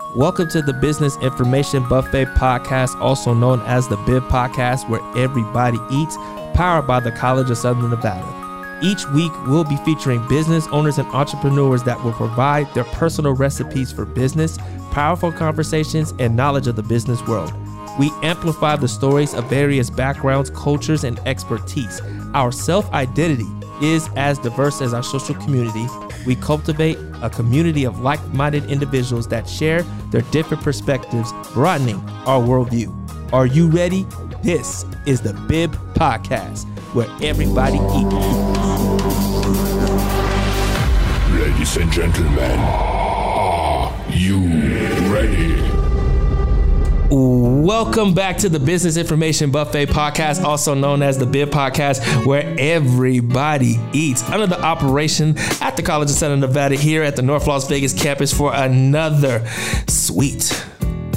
Welcome to the Business Information Buffet Podcast, also known as the BIB Podcast, where everybody eats, powered by the College of Southern Nevada. Each week, we'll be featuring business owners and entrepreneurs that will provide their personal recipes for business, powerful conversations, and knowledge of the business world. We amplify the stories of various backgrounds, cultures, and expertise. Our self identity is as diverse as our social community. We cultivate a community of like minded individuals that share their different perspectives, broadening our worldview. Are you ready? This is the Bib Podcast, where everybody eats. Ladies and gentlemen, are you? Welcome back to the Business Information Buffet Podcast, also known as the BIB Podcast, where everybody eats. Under the operation at the College of Southern Nevada here at the North Las Vegas campus for another sweet,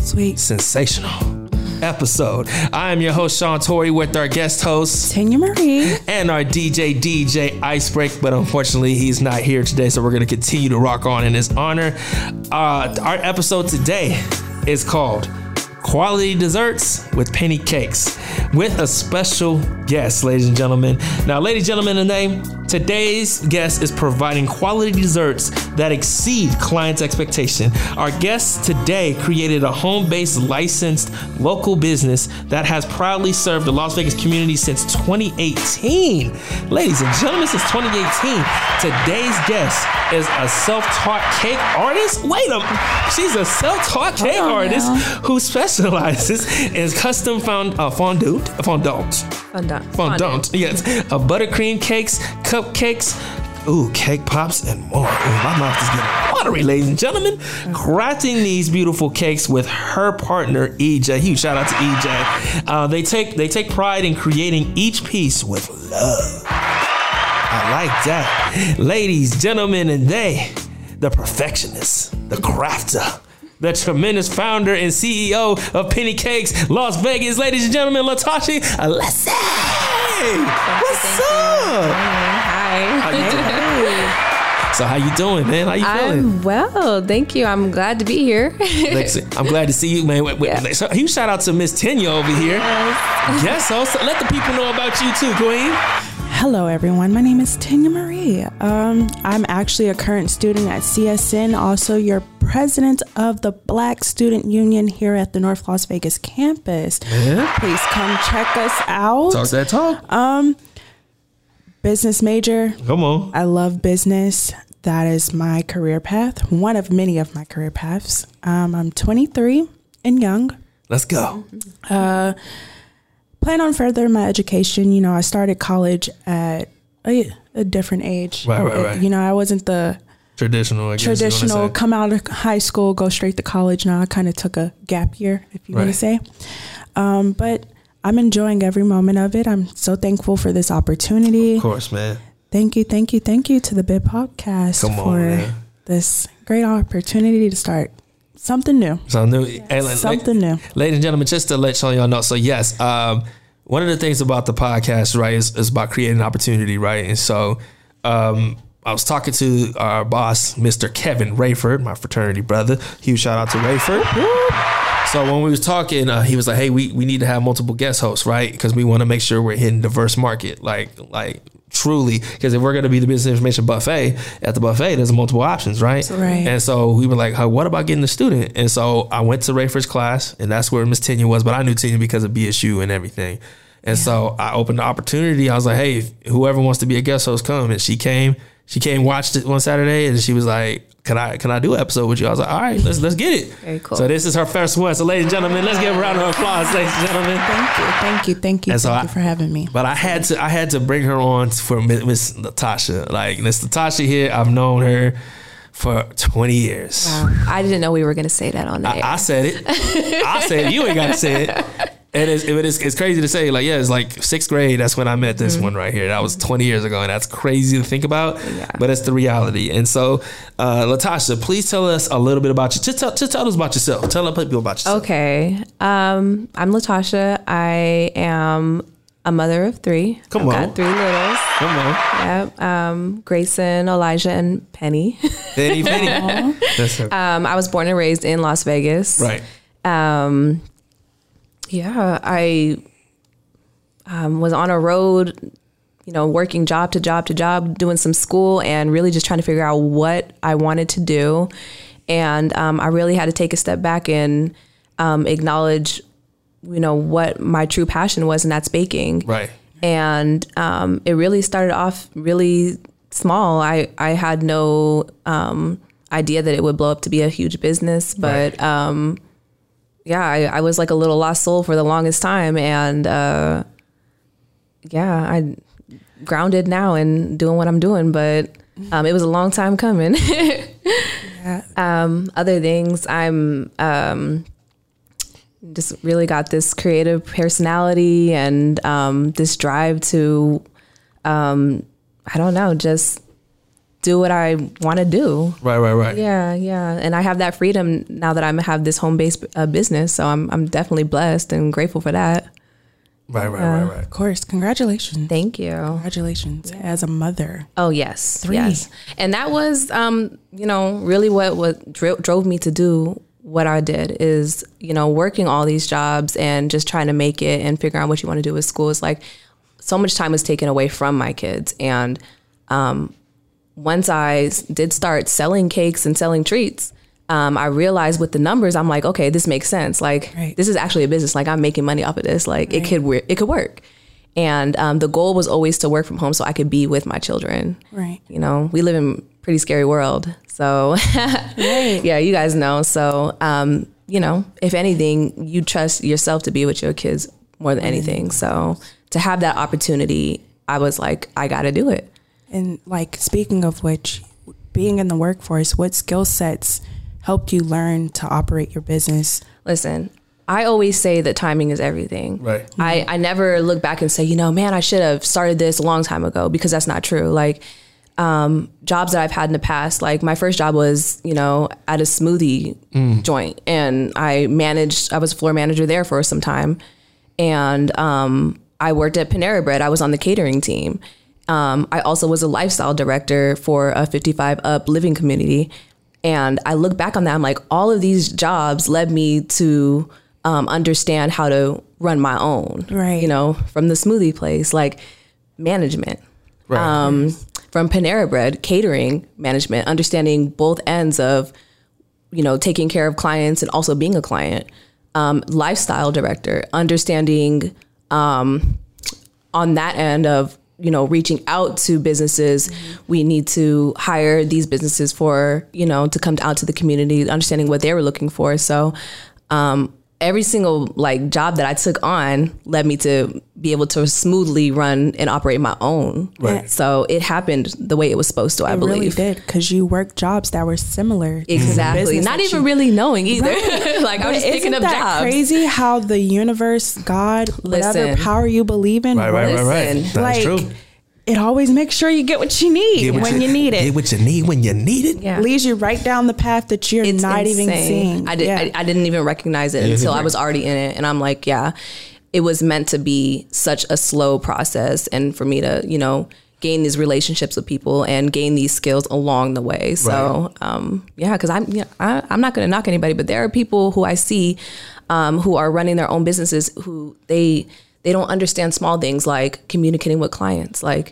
Sweet. sensational episode. I am your host, Sean Tory, with our guest host Tinya Marie. and our DJ, DJ Icebreak, but unfortunately he's not here today, so we're going to continue to rock on in his honor. Uh, our episode today is called Quality Desserts with Penny Cakes with a special guest, ladies and gentlemen. Now, ladies and gentlemen, the name today's guest is providing quality desserts that exceed clients' expectation. Our guest today created a home-based licensed local business that has proudly served the Las Vegas community since 2018. Ladies and gentlemen, since 2018, today's guest is a self-taught cake artist. Wait a minute, she's a self-taught cake artist now. who specializes in custom fond, uh, fondant, fondant, Fondant. fondant, yes, uh, buttercream cakes, cupcakes, ooh, cake pops, and more. Ooh, my mouth is getting watery, ladies and gentlemen. Crafting these beautiful cakes with her partner EJ. Huge shout out to EJ. Uh, they take they take pride in creating each piece with love. I like that. Ladies, gentlemen, and they, the perfectionists, the crafter, the tremendous founder and CEO of Penny Cakes, Las Vegas. Ladies and gentlemen, Latasha Alessi. What's up? Hi. So how you doing, man? How you feeling? I'm well, thank you. I'm glad to be here. I'm glad to see you, man. Wait, wait, Yeah. so huge shout out to Miss Tinya over here. Yes, so so let the people know about you too, Queen. Hello, everyone. My name is Tinya Marie. Um, I'm actually a current student at CSN, also your president of the Black Student Union here at the North Las Vegas campus. Please come check us out. Talk that talk. Business major. Come on. I love business. That is my career path, one of many of my career paths. Um, I'm 23 and young. Let's go. Plan on furthering my education. You know, I started college at a, a different age. Right, right, right. You know, I wasn't the Traditional, guess traditional come out of high school, go straight to college. Now I kind of took a gap year, if you want to say. Um, but I'm enjoying every moment of it. I'm so thankful for this opportunity. Of course, man. Thank you, thank you, thank you to the BIB Podcast on, for man. this great opportunity to start something new. So new, hey, like- Something new. ladies and gentlemen, just to let y'all know. So yes, um, one of the things about the podcast, right, is, is about creating opportunity, right? And so, um, I was talking to our boss, Mr. Kevin Rayford, my fraternity brother. Huge shout out to Rayford. So when we was talking, uh, he was like, "Hey, we, we need to have multiple guest hosts, right? Because we want to make sure we're hitting diverse market, like like truly. Because if we're going to be the business information buffet at the buffet, there's multiple options, right? Right. And so we were like, hey, what about getting the student? And so I went to Rayford's class, and that's where Miss Tinya was. But I knew Tinya because of BSU and everything. And so I opened the opportunity. I was like, hey, whoever wants to be a guest host, come. And she came. She came, watched it one Saturday, and she was like, "Can I can I do an episode with you?" I was like, "All right, let's let's get it." Very cool. So this is her first one. So ladies and gentlemen, let's give a round of applause, ladies and gentlemen. Thank you, thank you, thank you, And so thank I- you for having me. But I had to I had to bring her on for Miss Natasha. Like Miss Natasha here, I've known her for 20 years. I didn't know we were going to say that on the I, air. I said it. I said it. You ain't got to say it. And it's, it is, it's crazy to say, like, yeah, it's like sixth grade. That's when I met this one right here. That was 20 years ago. And that's crazy to think about, Yeah. but it's the reality. And so, uh, Latasha, please tell us a little bit about you. Just tell, just tell us about yourself. Tell other people about yourself. okay. Um, I'm Latasha. I am a mother of three. Come I've on. got three littles. Come on. Yep. Um, Grayson, Elijah, and Penny. Penny, Penny. That's her. Um, I was born and raised in Las Vegas. right. Um, yeah, I um, was on a road, you know, working job to job to job, doing some school, and really just trying to figure out what I wanted to do. And um, I really had to take a step back and um, acknowledge, you know, what my true passion was, and that's baking. Right. and um, it really started off really small. I I had no um, idea that it would blow up to be a huge business, but Right. um, yeah, I, I was like a little lost soul for the longest time, and uh, yeah, I grounded now and doing what I'm doing, but um, it was a long time coming. um, other things, I'm um, just really got this creative personality and um, this drive to, um, I don't know, just do what I want to do. Right, right, right. Yeah, yeah, and I have that freedom now that I have this home based uh, business, so I'm I'm definitely blessed and grateful for that. Right, right, right, right. Of course, congratulations. Thank you. Congratulations as a mother. Oh yes, Three. yes, and that was, um, you know, really what what dro- drove me to do what I did is, you know, working all these jobs and just trying to make it and figure out what you want to do with school is like so much time was taken away from my kids, and um, once I did start selling cakes and selling treats. Um, I realized with the numbers, I'm like, okay, this makes sense. Like, Right. this is actually a business. Like, I'm making money off of this. Like, it could, wor- it could work. And um, the goal was always to work from home so I could be with my children Right. you know, we live in a pretty scary world. So, yeah, you guys know. So, um, you know, if anything, you trust yourself to be with your kids more than anything. So, to have that opportunity, I was like, I got to do it. And like speaking of which, being in the workforce, what skill sets helped you learn to operate your business? Listen, I always say that timing is everything. Right. I, I never look back and say, you know, man, I should have started this a long time ago because that's not true. Like, um, jobs that I've had in the past, like my first job was, you know, at a smoothie joint and I managed, I was floor manager there for some time. And um, I worked at Panera Bread. I was on the catering team. Um, I also was a lifestyle director for a 55 up living community. And I look back on that, I'm like, all of these jobs led me to um, understand how to run my own. Right. You know, from the smoothie place, like management. Right. Um, from Panera Bread, catering management, understanding both ends of, you know, taking care of clients and also being a client. Um, lifestyle director, understanding um, on that end of you know reaching out to businesses we need to hire these businesses for you know to come out to the community understanding what they were looking for. So um, every single like job that i took on led me to be able to smoothly run and operate my own Right. so it happened the way it was supposed to i It believe really did because you worked jobs that were similar. to exactly business not even you- really knowing either like i But was just picking isn't up that jobs crazy how the universe, God, whatever power you believe in, Right, right, right, right. Listen, That's like, true. It always makes sure you get what you need what when you, need it. Get it. what you need when you need it. yeah Leads you right down the path that you're it's not even seeing. I, did, Yeah. I, I didn't even recognize it Yeah, until. I was already in it, and I'm like, yeah, it was meant to be such a slow process, and for me to, you know, gain these relationships with people and gain these skills along the way. So, um, yeah, because I'm, yeah, I, I'm not going to knock anybody, but there are people who I see um, who are running their own businesses who they they don't understand small things like communicating with clients, like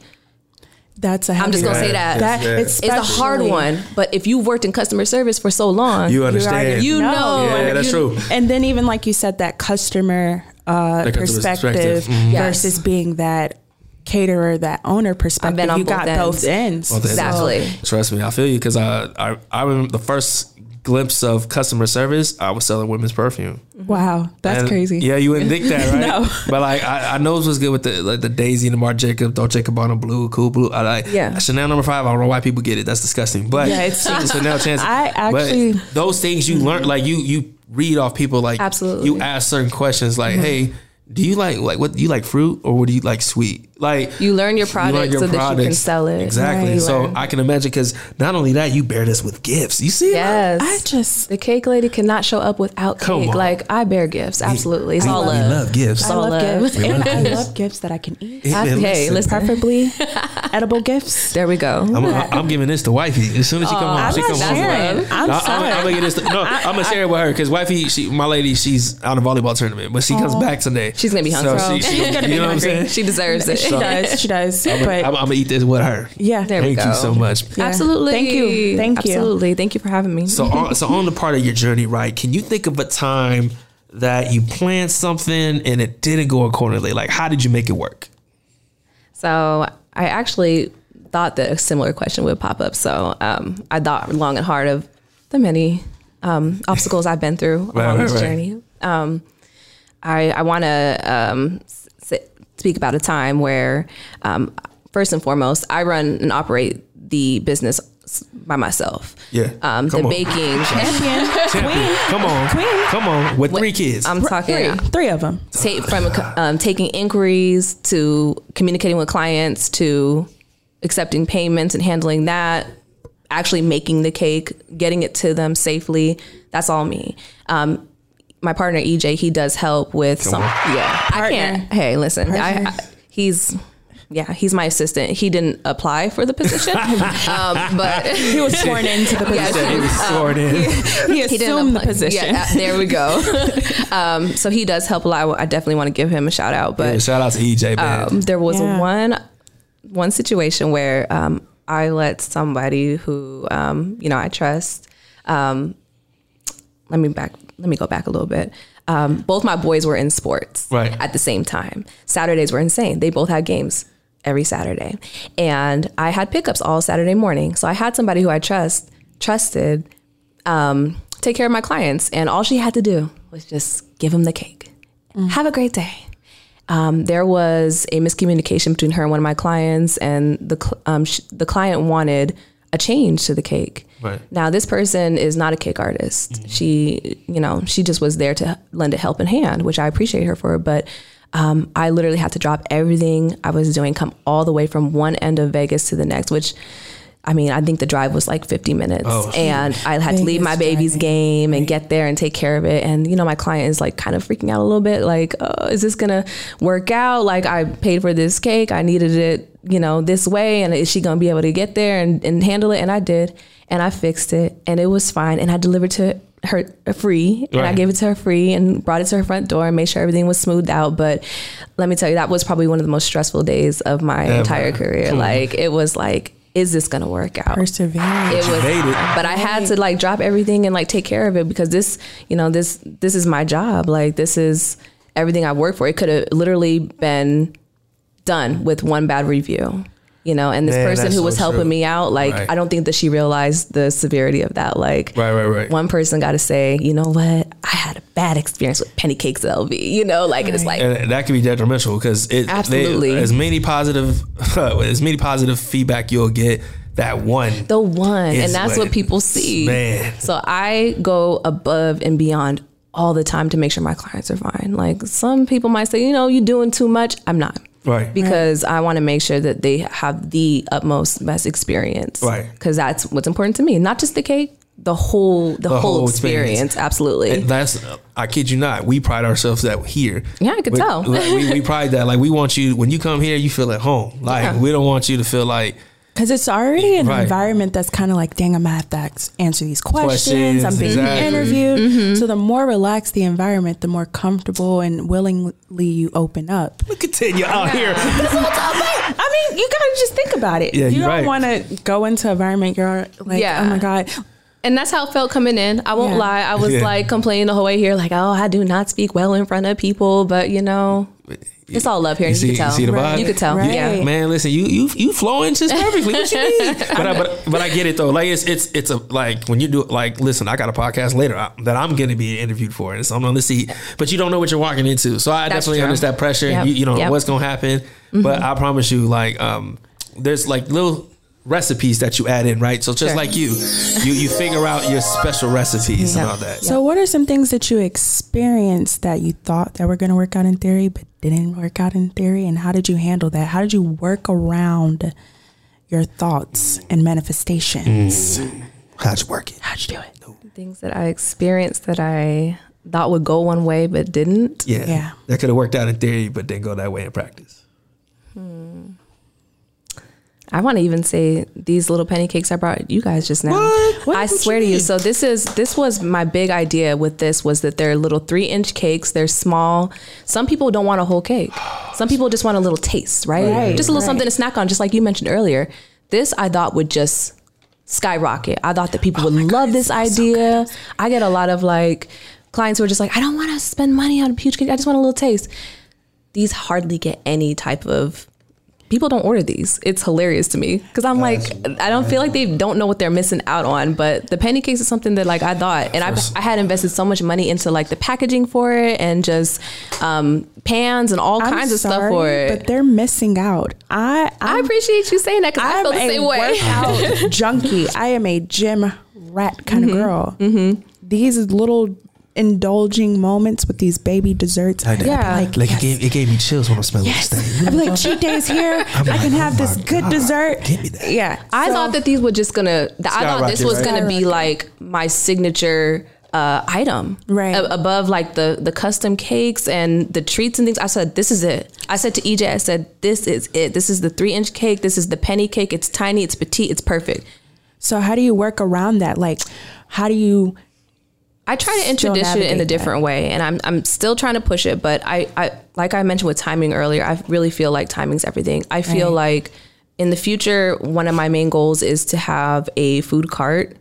That's a I'm just gonna heavy- say that. that it's it's a hard one. But if you've worked in customer service for so long, You You understand. already You know. Yeah, and that's you- true. And then even like you said, that customer uh, The customer's perspective perspective. Mhm. Yes. versus being that caterer, that owner perspective. been on you both got ends. both ends. Both ends. Exactly. Trust me, I feel you because I, I I remember the first glimpse of customer service. I was selling women's perfume. Wow, that's And, crazy. Yeah, you wouldn't think that, right? No. But like, I, I know it was good with the like the Daisy and the Marc Jacob, Dolce Gabbana blue, cool blue. I like Yeah. Chanel number five. I don't know why people get it. That's disgusting. But Yeah, it's- Chanel chance. I actually- but those things you learn, like you you read off people, like Absolutely. You ask certain questions, like, mm-hmm. hey. Do you like like what do you like fruit or what do you like sweet? Like You learn your product so that you can sell it. Exactly. Right. So Learn. I can imagine because not only that, you bear this with gifts. You see? Yes. I just the cake lady cannot show up without Come cake. on. Like I bear gifts. Absolutely. It's We- all we love. love gifts. I all love love. gifts. We And love I love gifts that I can eat. Hey, man, Hey, listen. Preferably edible gifts. There we go. I'm, I'm giving this to wifey as soon as she comes oh, home. I'm she not come sharing. home. I'm I- sorry. I'm, gonna get this. To, no, I, am gonna share it with her because wifey, she, my lady, she's on a volleyball tournament, but she comes back today. She's gonna be hungry. So she, she, She's gonna be you know what I'm saying? she deserves it. She does. She does. I'm, But I'm, I'm gonna eat this with her. yeah. There we Thank you go. so much. Yeah. Absolutely. Thank you. Thank you. Absolutely. Thank you for having me. So, on, so on the part of your journey, right? Can you think of a time that you planned something and it didn't go accordingly? Like, how did you make it work? So I actually thought that a similar question would pop up. So um, I thought long and hard of the many um, obstacles I've been through Right, along right, this right. journey. Um, I, I want to um, s- s- speak about a time where, um, first and foremost, I run and operate the business by myself. Yeah. Um, the on. baking. Champion. Champion. Come on, Queen. come on, with three kids. I'm talking Three. Three of them. take from um, taking inquiries to communicating with clients to accepting payments and handling that actually making the cake getting it to them safely that's all me um, my partner ej he does help with some on. yeah i can't hey listen I, I he's yeah he's my assistant he didn't apply for the position um, but He was sworn into the Yes. position. he was sworn in. He he didn't assumed the position. Yeah, uh, there we go. um, so he does help a lot. I definitely want to give him a shout out. But Yeah, shout out to EJ, man. um, there was Yeah. one one situation where um, I let somebody who um, you know I trust. Let me back. Let me go back a little bit. Um, both my boys were in sports Right. at the same time. Saturdays were insane. They both had games every Saturday, and I had pickups all Saturday morning. So I had somebody who I trust trusted um, take care of my clients, and all she had to do was just give them the cake. Have a great day um, there was a miscommunication between her and one of my clients, and the cl- um, sh- the client wanted a change to the cake. Right. Now, this person is not a cake artist. She, you know, she just was there to lend a helping hand, which I appreciate her for. But um, I literally had to drop everything I was doing, come all the way from one end of Vegas to the next, which. I mean, I think the drive was like 50 minutes, Oh. and I had to leave my baby's driving. game and get there and take care of it. And you know, my client is like kind of freaking out a little bit, like, oh, is this gonna work out? Like, I paid for this cake, I needed it, you know, this way, and is she gonna be able to get there and, and handle it? And I did, and I fixed it, and it was fine, and I delivered to her uh, free, and I gave it to her free, and brought it to her front door, and made sure everything was smoothed out. But let me tell you, that was probably one of the most stressful days of my Ever. entire career. Come. Like, it was like, is this gonna work out? Perseverance. it was made it. but i had to like drop everything and like take care of it because this you know this this is my job like this is everything i work for it could have literally been done with one bad review you know and this Man, person who so was helping true. me out like Right. i don't think that she realized the severity of that like Right, right, right. one person got to say you know what i had a bad experience with penny cakes lv you know like it's like and that can be detrimental because it Absolutely. they- as many positive as many positive feedback you'll get that one the one and that's like- what people see Man. so i go above and beyond all the time to make sure my clients are fine like some people might say you know you're doing too much i'm not right because i want to make sure that they have the utmost best experience Right. because that's what's important to me not just the cake the whole the, whole, whole experience, experience. absolutely And that's I kid you not. We pride ourselves that here. Yeah, I could We- tell. like, we, we pride that. Like we want you when you come here, you feel at home. Like Yeah. we don't want you to feel like Because it's already an Right. environment that's kind of like, dang, I'm gonna have to answer these questions. Questions, I'm being exactly. interviewed. Mm-hmm. So the more relaxed the environment, the more comfortable and willingly you open up. look at you out here. I mean, you gotta just think about it. Yeah, you you're don't right. want to go into an environment you're like, Yeah. oh my god, And that's how it felt coming in. I won't Yeah. lie. I was Yeah. like complaining the whole way here, like, oh, I do not speak well in front of people, but you know, it's all love here. You You, see- can tell. you see the vibe? You could tell. Right. Yeah. Man, listen, you you you flowing just perfectly. What you mean? but, I, but but I get it though. Like it's it's it's a like when you do like listen, I got a podcast later that I'm going to be interviewed for, and so I'm on the seat. But you don't know what you're walking into, so I That's definitely true. understand pressure. Yep. You, you know Yep. Mm-hmm. what's going to happen, but I promise you, like um, there's like little recipes that you add in, right? So just like you, you you figure out your special recipes and all that. So, what are some things that you experienced that you thought that were going to work out in theory, but didn't work out in theory? And how did you handle that? How did you work around your thoughts and manifestations? Mm. How'd you work it? How'd you do it? Things that I experienced that I thought would go one way but didn't. Yeah, Yeah. that could have worked out in theory, but didn't go that way in practice. I want to even say these little penny cakes I brought you guys just now. What? What? I you swear to you. So this is this was my big idea with this was that they're little three inch cakes. They're small. Some people don't want a whole cake. Some people just want a little taste, right? Right, just a little right. something to snack on, just like you mentioned earlier. This I thought would just skyrocket. I thought that people oh would love this idea. I get a lot of like clients who are just like, I don't want to spend money on a huge cake. I just want a little taste. These hardly get any type of people don't order these. It's hilarious to me because I'm like, I don't feel like they don't know what they're missing out on. But the penny cakes is something that like I thought, and I, I had invested so much money into like the packaging for it and just um, pans and all I'm kinds of stuff for it. but they're missing out. I I I'm, appreciate you saying that because I I'm feel the same way. junkie. I am a gym rat kind Mm-hmm. of girl. These little indulging moments with these baby desserts. I know. Yeah. Like, Like yes. it gave it gave me chills when I smelled Yes. this thing. I'd be like, cheat days here. I like, can have oh this my good God. dessert. Give me that. Yeah. I thought that these were just gonna. th- I thought this was right? gonna be like my signature uh, item, Right. A- above like the the custom cakes and the treats and things. I said, this is it. I said to EJ, I said, this is it. This is the three inch cake. This is the penny cake. It's tiny. It's petite. It's perfect. So how do you work around that? Like, how do you? I try to introduce it in a different way, and I'm I'm still trying to push it. But I, I like I mentioned with timing earlier, I really feel like timing's everything. I feel Right. like in the future, one of my main goals is to have a food cart.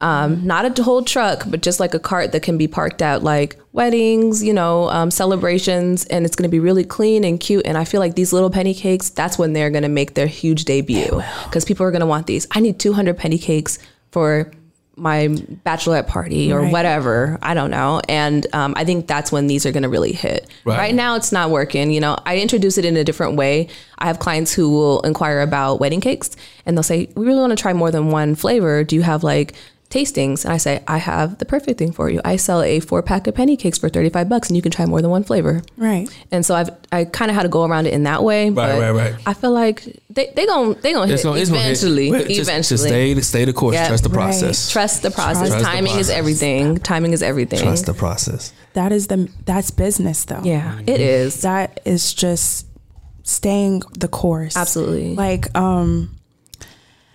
Um, not a whole truck, but just like a cart that can be parked at like weddings, you know, um, celebrations, and it's going to be really clean and cute. And I feel like these little penny cakes, that's when they're going to make their huge debut because people are going to want these. I need 200 penny cakes for my bachelorette party or Right. whatever. I don't know. And um, I think that's when these are going to really hit. Right. Right. now, it's not working. You know, I introduce it in a different way. I have clients who will inquire about wedding cakes and they'll say, We really want to try more than one flavor. Do you have like tastings? And I say, I have the perfect thing for you. I sell a four pack of penny cakes for 35 bucks and you can try more than one flavor. Right. And so I've I kind of had to go around it in that way. but right, right. I feel like they they gon' they gonna hit gonna, it's gonna hit. eventually. Just, eventually. just stay, stay the course. Yeah. Trust the Right. process. Trust the process. Trust the Timing is everything. Timing is everything. Trust the process. That is the that's business though. Yeah, it is. That is just staying the course. Absolutely. Like um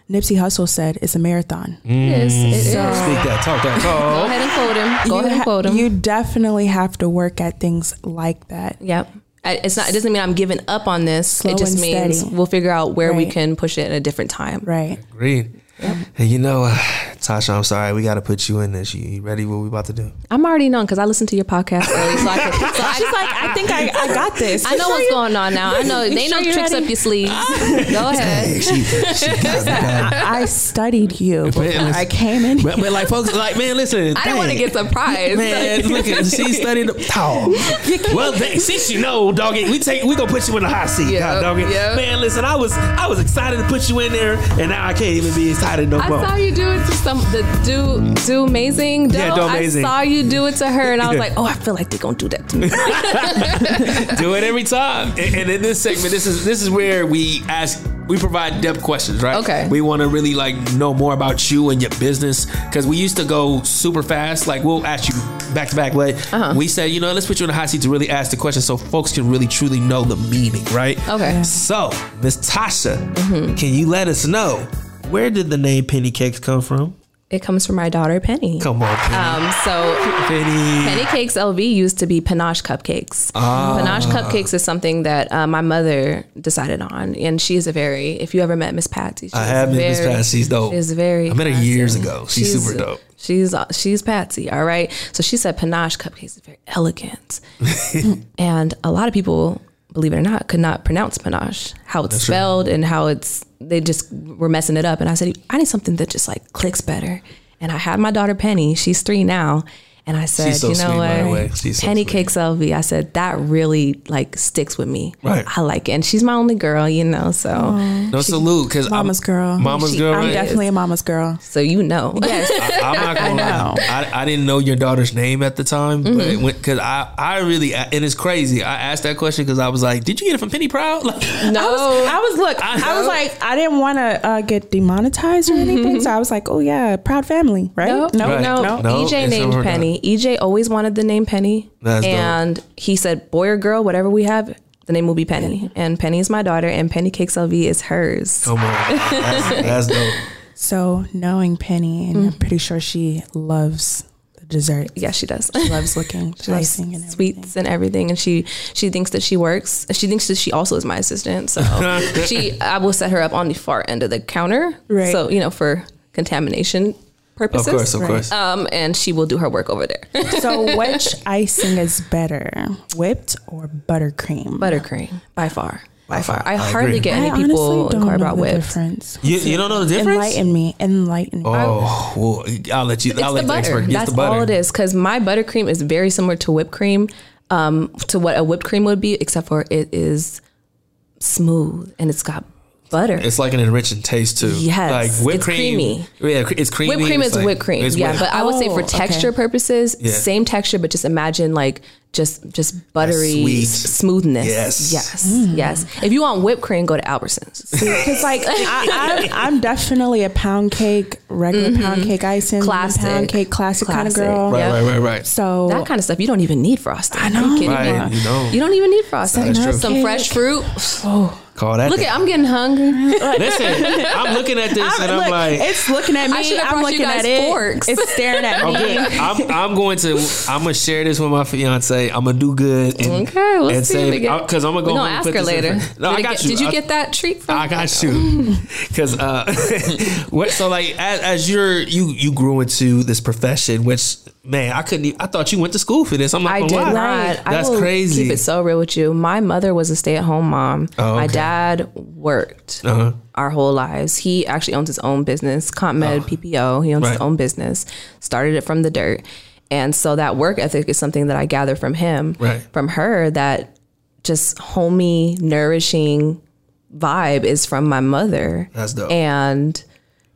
Nipsey Hussle said, it's a marathon. It is. It is. Speak that. Talk that. Go ahead and quote him. Go you ahead and quote him. You definitely have to work at things like that. yep. I- It's not. It doesn't mean I'm giving up on this. Slow it just means steady. we'll figure out where we can push it at a different time. Right. Agreed. And you know, uh, Tasha, I'm sorry. We got to put you in this. You, you ready? What we about to do? I'm already known because I listened to your podcast early, so I can. So I, She's like, I think I, I got this. I know what's going on now. I know they know sure you're tricks ready? up your sleeve. Go ahead. Hey, she, she got, got I studied you before. I came in. but, but like folks, like man, listen. I didn't want to get surprised. Man, look at she studied. Oh, well, dang, since you know, doggy, we take we gonna put you in the hot seat, Yep, God, doggy. yep. Man, listen, I was I was excited to put you in there, and now I can't even be excited no I more. saw you do it to some the do do amazing. Doe. Yeah, Do Amazing. I saw you do it to her, and I was like, oh, I feel like they're gonna do that to me. do it every time. And, and in this segment, this is this is where we ask, we provide depth questions, right? Okay. We want to really like know more about you and your business because we used to go super fast. Like we'll ask you back to back, but Uh-huh. we said, you know, let's put you in the hot seat to really ask the question so folks can really truly know the meaning, right? Okay. So, Miss Tasha, Mm-hmm. can you let us know where did the name Penny Cakes come from? It comes from my daughter Penny. Come on, Penny. Um, so Penny. Penny Cakes LV used to be panache cupcakes. Ah. Panache cupcakes is something that uh, my mother decided on, and she is a very. If you ever met Miss Patsy, I have met Miss Patsy. She's dope. She's very. I met her Patsy. years ago. She's super dope. She's she's Patsy. All right. So she said panache cupcakes is very elegant, and a lot of people, believe it or not, could not pronounce panache, how it's spelled and how it's. They just were messing it up, and I said I need something that just like clicks better. And I had my daughter Penny. She's three now. And I said, so you know sweet, what? She's so Penny sweet. Cakes LV. I said that really like sticks with me. Right. I like it, and she's my only girl, you know. So, No salute, because Mama's girl. Mama's She- girl. I'm right? definitely a mama's girl. so you know. Yes. I'm not gonna lie. know. I, I didn't know your daughter's name at the time, Mm-hmm. but because I, I really and it's crazy. I asked that question because I was like, "Did you get it from Penny Proud?" Like, no. I was, I was look. I I, was like, I didn't want to uh, get demonetized or anything, so I was like, oh yeah, proud family, right? No, no, Right. no, no. No, EJ it's named never Penny. EJ always wanted the name Penny, That's dope. and he said, "Boy or girl, whatever we have, the name will be Penny." And Penny is my daughter, and Penny Cakes LV is hers. come on, that's, that's dope. So knowing Penny, and Mm. I'm pretty sure she loves the dessert. Yeah, she does. She loves looking, She loves icing, and everything. sweets and everything, and she she thinks that she works. She thinks that she also is my assistant. So she, I will set her up on the far end of the counter. Right. So you know, for contamination Of course, of Right. course. Um, and she will do her work over there. So which icing is better, whipped or buttercream? Buttercream by far, by far. I, I hardly agree. get any honestly people don't inquire about the whipped. difference. You, you don't know the difference? Enlighten me. Enlighten me. Oh, well, I'll let you. I'll the the butter. expert get That's the butter. all it is. Because my buttercream is very similar to whipped cream, um, to what a whipped cream would be, except for it is smooth and it's got butter. It's like an enriching taste too. Yes, like whipped it's cream. creamy. Yeah, it's creamy. whipped cream It's is like- whipped cream. Yeah, whipped- but I would say Oh, for okay. texture purposes, Yeah. same texture, but just imagine like just just buttery sweet. smoothness. Yes. yes, yes. If you want whipped cream, go to Albertsons. Because like I, I, I'm definitely a pound cake, regular pound cake icing, Mm-hmm. Classic. pound cake, classic, kind of girl. right, Yeah. right, right, right. So that kind of stuff you don't even need frosting. I know. Are you kidding Right, me? you know. You don't even need frosting. That is true. Some fresh fruit. Call that. Look at, I'm getting hungry. Listen, I'm looking at this and I'm look, like, it's looking at I me. should've I'm brought you looking guys at it. forks. It's staring at me. Okay, I'm, I'm going to I'm gonna share this with my fiance. I'm gonna do good. And, Okay, we'll and see. say We because I'm gonna go we home gonna and ask put her this later. front- No, did I got get- you. Did you I- get that treat from? I got you. Because uh, what? So like, as, as you're you you grew into this profession, which man, I couldn't. Even, I thought you went to school for this. I'm not I did lie. not. That's crazy. Keep it so real with you. My mother was a stay-at-home mom. Oh, My dad worked Uh-huh. our whole lives. He actually owns his own business, CompMed PPO. He owns his own business. Started it from the dirt, and so that work ethic is something that I gather from him, Right. from her. That just homey, nourishing vibe is from my mother. That's dope. And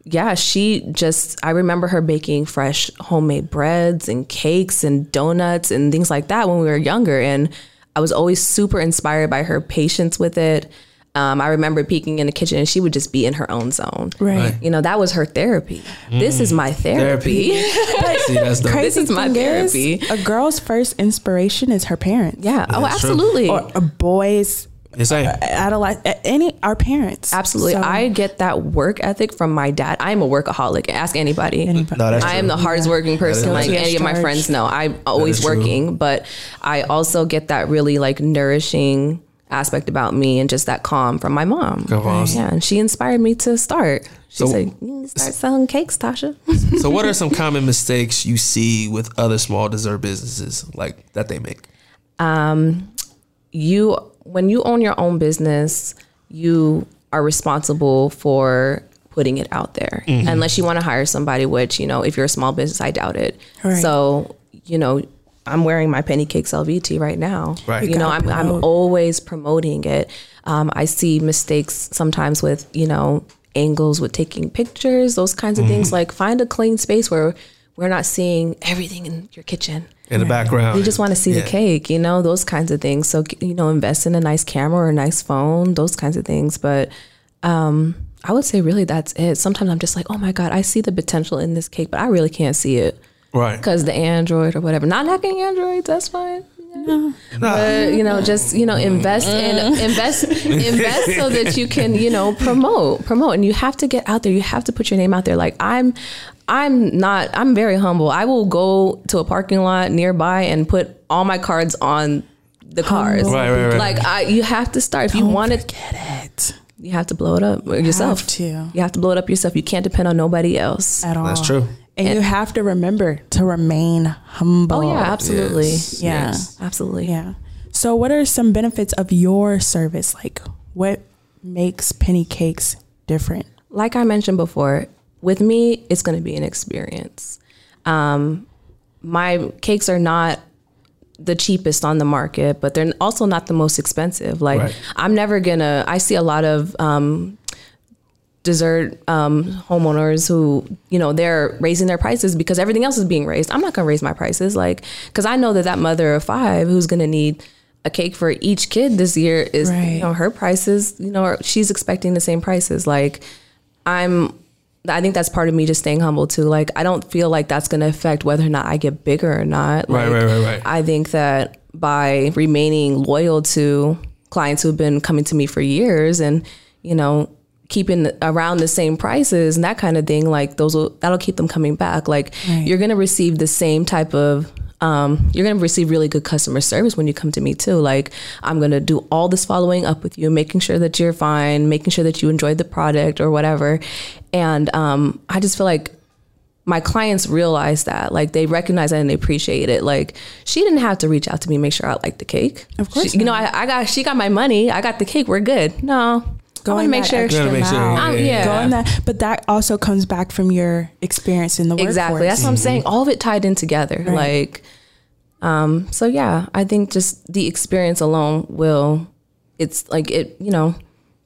yeah, she just, I remember her baking fresh homemade breads and cakes and donuts and things like that when we were younger. And I was always super inspired by her patience with it. Um, I remember peeking in the kitchen and she would just be in her own zone. Right. Right. You know, that was her therapy. This is my therapy. See, that's dope. Crazy This is my thing is, therapy. a girl's first inspiration is her parents. yeah. Oh, That's true. absolutely. Or a boy's It's like adolescent, any our parents. Absolutely. So- I get that work ethic from my dad. I am a workaholic. Ask anybody. Anybody. no, that's I am the hardest working person. is Like true. any of my friends know, I'm always is true. working, but I also get that really like nourishing aspect about me and just that calm from my mom. Come on. Yeah, and she inspired me to start. She So- said, "You need to start selling cakes, Tasha." So, what are some common mistakes you see with other small dessert businesses like that they make? Um, you when you own your own business, you are responsible for putting it out there. Unless you want to hire somebody, which, you know, if you're a small business, I doubt it. Right. So, you know, I'm wearing my Penny Cakes LVT right now. Right. You know, I'm, I'm always promoting it. Um, I see mistakes sometimes with, you know, angles with taking pictures, those kinds of things. Like find a clean space where we're not seeing everything in your kitchen. In the background, You just want to see Yeah. the cake, you know, those kinds of things. So, you know, invest in a nice camera or a nice phone, those kinds of things. But um, I would say really that's it. Sometimes I'm just like, oh my God, I see the potential in this cake, but I really can't see it right? because the Android or whatever. Not knocking Androids, that's fine. But you know, just you know, invest in invest invest so that you can you know promote promote, and you have to get out there. You have to put your name out there. Like I'm, I'm not. I'm very humble. I will go to a parking lot nearby and put all my cards on the cars. Right, right, right. Like I, you have to start if you want to Get it You have to blow it up yourself. have to. You have to blow it up yourself. You can't depend on nobody else. at all. That's true. And, you have to remember to remain humble. Oh yeah, absolutely. Yes, Yeah. yes. Absolutely. Yeah. So, what are some benefits of your service? Like, what makes penny cakes different? like I mentioned before, with me, it's going to be an experience. Um, my cakes are not the cheapest on the market, but they're also not the most expensive. Like Right. I'm never gonna. I see a lot of um, dessert um, homeowners who you know they're raising their prices because everything else is being raised. I'm not gonna raise my prices, like because I know that that mother of five who's gonna need a cake for each kid this year is Right. you know her prices. You know she's expecting the same prices. Like I'm. I think that's part of me just staying humble too. Like I don't feel like that's going to affect whether or not I get bigger or not. Right, Like, right, right, right. I think that by remaining loyal to clients who've been coming to me for years and, you know, keeping around the same prices and that kind of thing, like those will that'll keep them coming back. Like Right. you're gonna receive the same type of um, you're gonna receive really good customer service when you come to me too. Like I'm gonna do all this following up with you, making sure that you're fine, making sure that you enjoyed the product or whatever. And um, I just feel like my clients realize that like they recognize that and they appreciate it like she didn't have to reach out to me make sure i liked the cake Of course She- you know I, I got she got my money i got the cake we're good no I want to make sure extra Gotta make sure, mile. yeah, Um, yeah, yeah. Going that, but that also comes back from your experience in the world. exactly workforce. that's what i'm saying all of it tied in together Right. like um so yeah i think just the experience alone will it's like it you know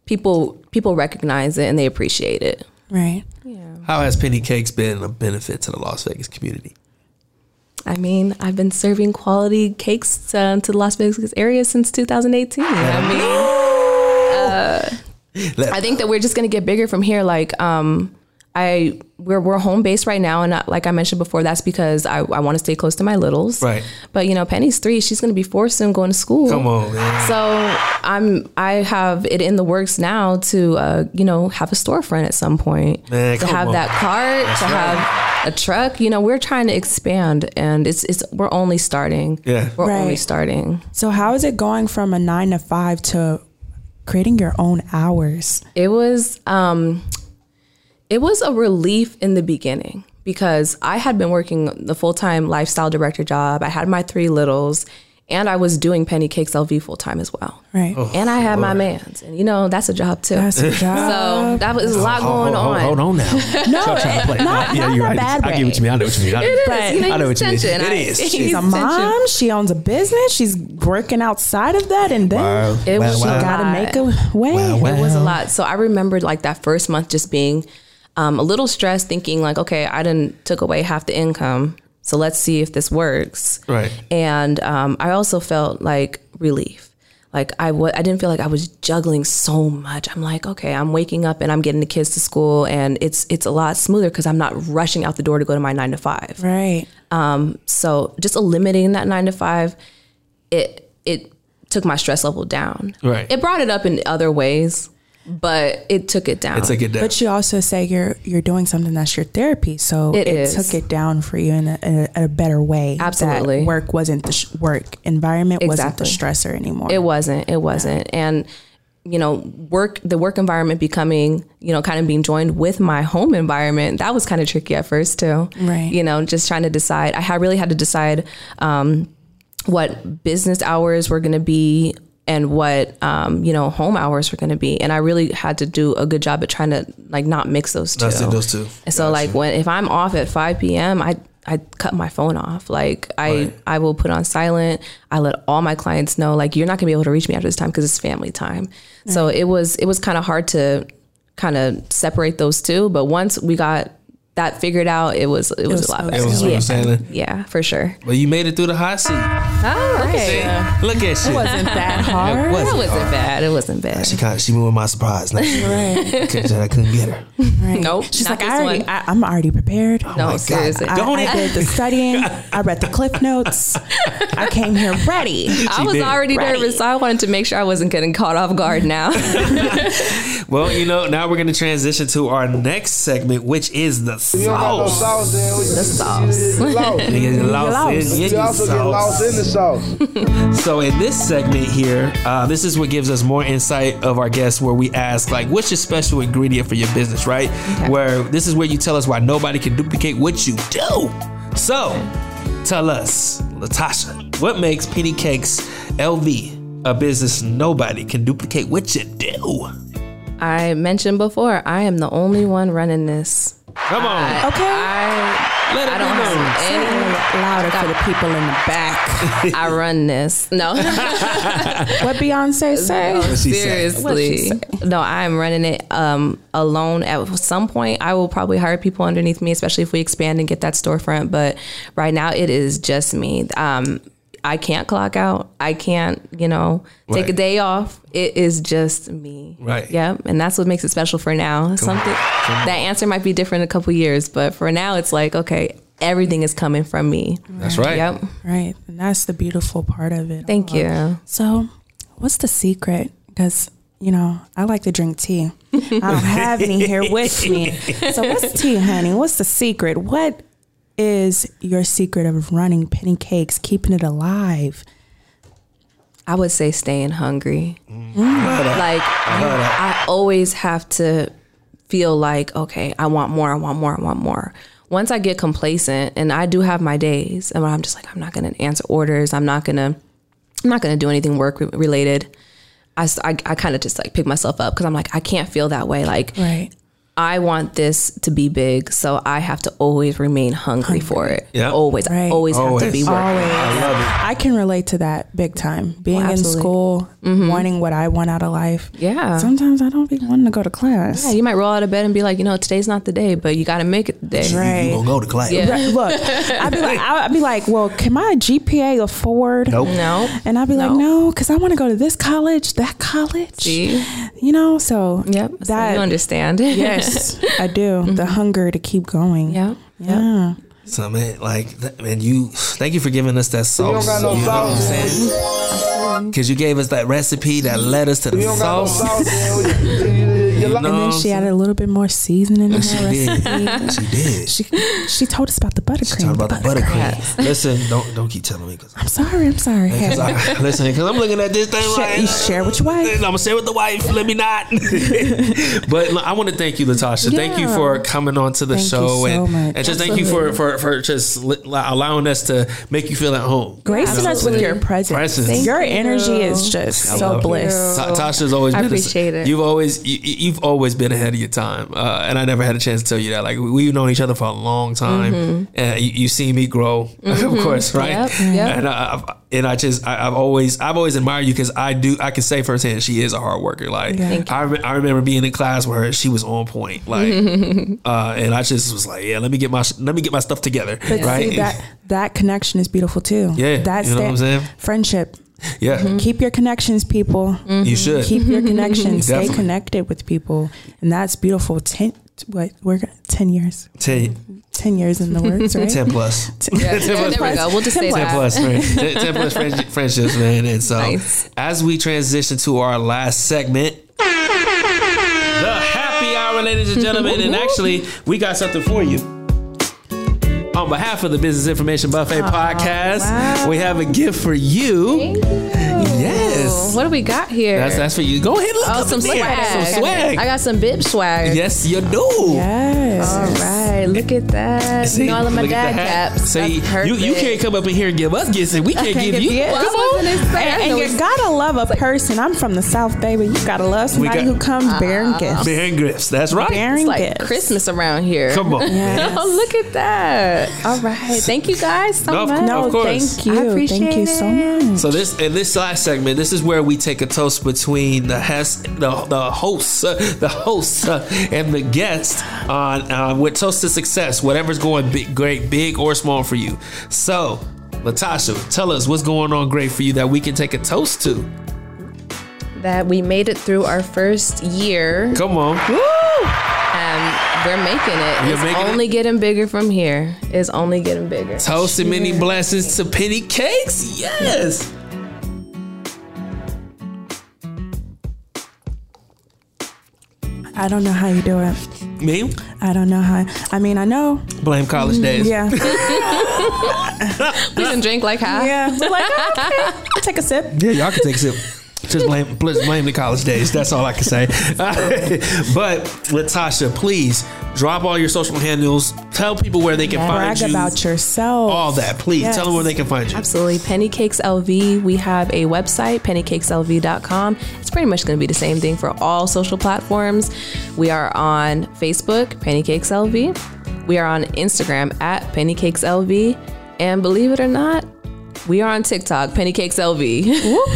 people people recognize it and they appreciate it right. Yeah. How has penny cakes been a benefit to the Las Vegas community? I mean, I've been serving quality cakes uh, to the Las Vegas area since 2018. I mean, Let- I think that we're just going to get bigger from here. Like, um, I we're we're home based right now, and uh, like I mentioned before, that's because I, I want to stay close to my littles. Right. But you know, Penny's three; she's going to be four soon, going to school. Come on, man. So I'm I have it in the works now to uh, you know have a storefront at some point Man, to have on. that cart to have a truck. You know, we're trying to expand, and it's it's we're only starting. Yeah. we're only starting. So how is it going from a nine to five to creating your own hours? It was um it was a relief in the beginning because I had been working the full-time lifestyle director job. I had my three littles and I was doing Penny Cakes LV full-time as well. Right. And I had my mans. And you know, that's a job too. That's a job. so that was a lot Hold, going hold, on. hold on now. no, Stop trying to play. not, yeah, you're right. bad way. I get what you mean. I know what you mean. I, It is, But- you know, I know it's what you mean. It I- is. it's She's a mom. She owns a business. She's working outside of that, and then Wow. It was Wow, wow. a got to lot. make a way. Wow, wow. It was a lot. So I remember like that first month just being um, a little stressed, thinking like, okay, I didn't took away half the income, so let's see if this works. Right. And um, I also felt like relief. Like I w- I didn't feel like I was juggling so much. I'm like, okay, I'm waking up and I'm getting the kids to school, and it's it's a lot smoother because I'm not rushing out the door to go to my nine to five. Right. Um. So just eliminating that nine to five, it it took my stress level down. Right. It brought it up in other ways, but it took it down. It's like it down. But you also say you're you're doing something that's your therapy, so It it, is. took it down for you in a, in a, a better way. that Absolutely. work wasn't the sh- work environment wasn't the stressor anymore. It wasn't. It wasn't. And you know, work the work environment becoming, you know, kind of being joined with my home environment. That was kind of tricky at first too. Right. You know, just trying to decide. I had really had to decide um, what business hours were going to be and what um, you know home hours were going to be and i really had to do a good job at trying to like not mix those two That's those two. and so like when if i'm off at 5 p.m i I cut my phone off. Like I, Right. I will put on silent. I let all my clients know, like you're not gonna be able to reach me after this time because it's family time. So it was, it was kind of hard to kind of separate those two. But once we got that figured out, it was, it was, was a lot so better. It was what yeah. I'm yeah, for sure. Well, you made it through the hot seat. Oh, okay. Look at you. It wasn't that hard. It wasn't That wasn't hard. bad. It wasn't bad. She kind of, she moved my surprise. Now. Right. Couldn't- I couldn't get her. right. Nope, She's not like, this I already, one. I, I'm already prepared. Oh no, seriously. I, Don't I it- did the studying. I read the cliff notes. I came here ready. I was did. already Ready. nervous, so I wanted to make sure I wasn't getting caught off guard now. Well, you know, now we're going to transition to our next segment, which is the You don't got no sauce. sauce, then we the sauce. lost. Nigga, lost lost. in- in You also get sauce. lost in the sauce. So in this segment here, uh, this is what gives us more insight of our guests, where we ask like, "What's your special ingredient for your business?" Right? Where this is where you tell us why nobody can duplicate what you do. So, tell us, Latasha, what makes Penny Cakes LV a business nobody can duplicate what you do? I mentioned before, I am the only one running this. Come on. Okay. I Let I it don't be known. have any. Louder for the people in the back. I run this. No. what Beyonce say? No, she say? seriously. No, I'm running it um, alone. At some point, I will probably hire people underneath me, especially if we expand and get that storefront. But right now, it is just me. Um, I can't clock out. I can't, you know, take Right. a day off. It is just me. Right. Yep. And that's what makes it special for now. Something that answer might be different in a couple years, but for now, it's like okay, everything is coming from me. That's right. Yep. Right. And that's the beautiful part of it. Thank all. you. Um, so, what's the secret? Because, you know, I like to drink tea. I don't have any here with me. So, what's tea, honey? What's the secret? What is your secret of running penny cakes, keeping it alive? I would say staying hungry. Mm. Like I always have to feel like, okay, I want more, I want more, I want more. Once I get complacent, and I do have my days, and I'm just like, I'm not gonna answer orders. I'm not gonna, I'm not gonna do anything work re- related. I kind of just like pick myself up because I'm like, I can't feel that way. Like Right. I want this to be big, so I have to always remain hungry, for it. Yeah. Always, Right. I always, have to be working. Always. I love it. I can relate to that big time. Being in absolutely. school, mm-hmm. wanting what I want out of life. Yeah. Sometimes I don't be wanting to go to class. Yeah, you might roll out of bed and be like, you know, today's not the day, but you got to make it the day. Right. You gonna go to class? Yeah. Right, Look, I'd be like, I'd be like, well, can my GPA afford? Nope. No. And I'd be like, No. no, because I want to go to this college, that college. See? You know, so Yep. so that you understand. yes, I do. The mm-hmm. hunger to keep going. Yep. Yeah. So man, like, th- man, you thank you for giving us that We don't sauce. got no you know what I'm saying? Because you gave us that recipe that led us to the We don't got no sauce. And then she added a little bit more seasoning in She her did. recipe. She did. She she told us about the buttercream. Talk about the buttercream. Listen, don't don't keep telling me because I'm sorry. I'm sorry. Cause I, listen, because I'm looking at this thing Share- like you share with your wife. I'm gonna share with the wife. Let me not. but look, I want to thank you, Latasha. Thank you for coming on to the Thank you show so and, much. and just thank you for for for just li- allowing us to make you feel at home. Gracing You know us with your presence. Presence. Your energy you. is just I so love bliss. Ta- Tasha's always I been. a- appreciate it. You've always you, you- you've always been ahead of your time, uh, and I never had a chance to tell you that. Like we- we've known each other for a long time, and you, you see me grow, of course, right? Yep, yep. And I, and I just I, I've always I've always admired you because I do I can say firsthand she is a hard worker. Like Thank I, re- I remember being in class where she was on point, like, uh, and I just was like, yeah, let me get my let me get my stuff together, But right? see that that connection is beautiful too. Yeah, that's you know what I'm saying? Friendship. Yeah, mm-hmm. Keep your connections, people. you mm-hmm. should. Keep your connections. Stay Definitely. connected with people, and that's beautiful. Ten, what we're gonna- ten years. Ten, Ten years in the works, right? 10 plus. Yeah, plus there we go. We'll just say 10 10 that. plus, friend, 10, 10 plus friendship, friendships, man. And so, Nice. as we transition to our last segment, the happy hour, ladies and gentlemen, and actually, we got something for you. On behalf of the Business Information Buffet oh, podcast, we have a gift for you. Yes. What do we got here? That's that's for you. Go ahead, look oh, up some swag. Some swag. I got some bib swag. yes, you do. Yes. All right, look at that. See, you know, all of my dad caps. See, you, you can't come up in here and give us gifts, and we can't, give give you. you- Come Well, I was on. gonna say, I And, and you gotta love a person. I'm from the South, baby. You gotta love somebody got- who comes bearing gifts. Bearing gifts. That's right. Bearing it's like gifts. Christmas around here. Come on. Yes. Oh, look at that. All right. Thank you guys so No, much. No, Of course. thank you. I appreciate thank you so it. much. So this in this last segment, this is where we take a toast between the Hess, the the hosts, uh, the hosts, uh, and the guests on uh, with toast to success, whatever's going big, great, big or small for you. So, Latasha, tell us what's going on great for you that we can take a toast to. That we made it through our first year. Come on, and um, we're making it. You're it's making it? only getting bigger from here. It's only getting bigger. toast and many blessings to Penny Cakes. Yes. I don't know how you do it. Me, I don't know how. I mean, I know. blame college mm, days. Yeah. We can drink like half. yeah. Like, okay. Take a sip. Yeah, y'all can take a sip. Just blame, just blame the college days. That's all I can say. but Latasha, please drop all your social handles. Tell people where they can find Brag you. about yourself. all that. Please Yes. tell them where they can find you. Absolutely. Penny Cakes LV. We have a website, pennycakeslv.com. It's pretty much going to be the same thing for all social platforms. We are on Facebook, Penny Cakes LV. We are on Instagram at PennyCakesLV. And believe it or not, we are on TikTok, PennyCakesLV.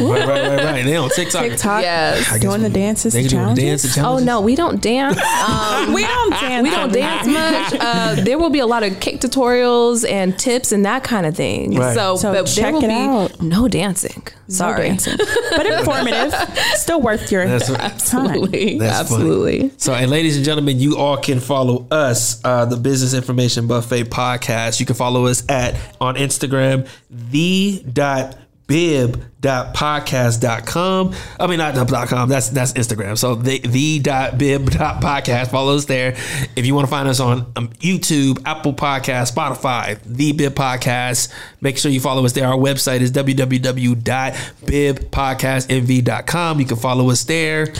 Right, right, right, right. They on TikTok. TikTok. yes. Doing the dances, They the doing challenges. dance and Oh no, we don't dance. Um, We don't dance. we don't dance much. Uh, there will be a lot of cake tutorials and tips and that kind of thing. Right. So, So but check there will it be out. no dancing. No dancing. but informative. Still worth your That's right. time. Absolutely. That's funny. Absolutely. So, and ladies and gentlemen, you all can follow us, uh, the Business Information Buffet podcast. You can follow us at on Instagram, the dot podcast. I mean not com. That's that's Instagram. So the the dot bib dot podcast. Follow us there. If you want to find us on um, YouTube, Apple Podcast, Spotify, the BIB Podcast. Make sure you follow us there. Our website is www.bibpodcastnv.com. You can follow us there.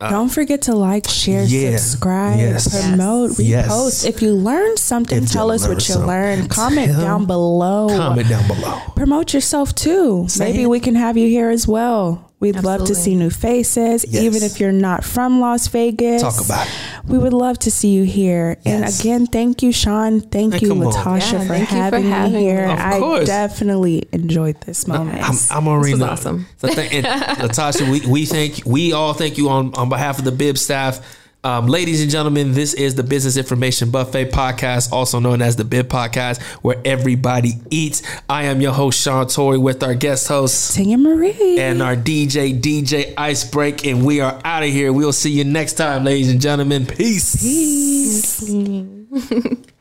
Uh, Don't forget to like, share, Yeah. subscribe, Yes. promote, Yes. repost. If you learned something, If tell us what you learned. Comment down below. Comment down below. Promote yourself too. Say Maybe it. we can have you here as well. We'd love to see new faces, Yes. even if you're not from Las Vegas. Talk about it. We would love to see you here. And again, thank you, Sean. Thank Hey, you, come on. Latasha, Yeah, for, thank you for having having me me. here. Of I course. definitely enjoyed this moment. I'm, I'm already This was awesome. So thank, and Latasha, we, we thank we all thank you on, on behalf of the Bib staff. Um, ladies and gentlemen, this is the Business Information Buffet podcast, also known as the BIB Podcast, where everybody eats. I am your host, Sean Tory, with our guest host Tinya Marie. and our DJ, DJ Icebreak, and we are out of here. We'll see you next time, ladies and gentlemen. Peace. Peace.